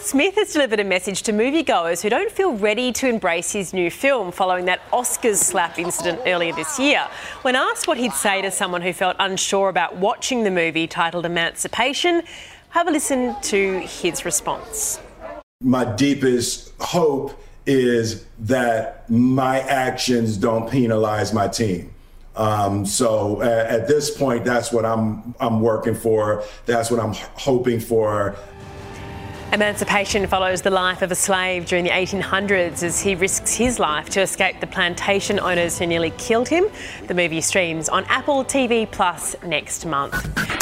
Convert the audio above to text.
Smith has delivered a message to moviegoers who don't feel ready to embrace his new film following that Oscars slap incident earlier this year. When asked what he'd say to someone who felt unsure about watching the movie titled Emancipation, have a listen to his response. My deepest hope is that my actions don't penalize my team. Um, so at, at this point, that's what I'm I'm working for. That's what I'm hoping for. Emancipation follows the life of a slave during the 1800s as he risks his life to escape the plantation owners who nearly killed him. The movie streams on Apple TV Plus next month.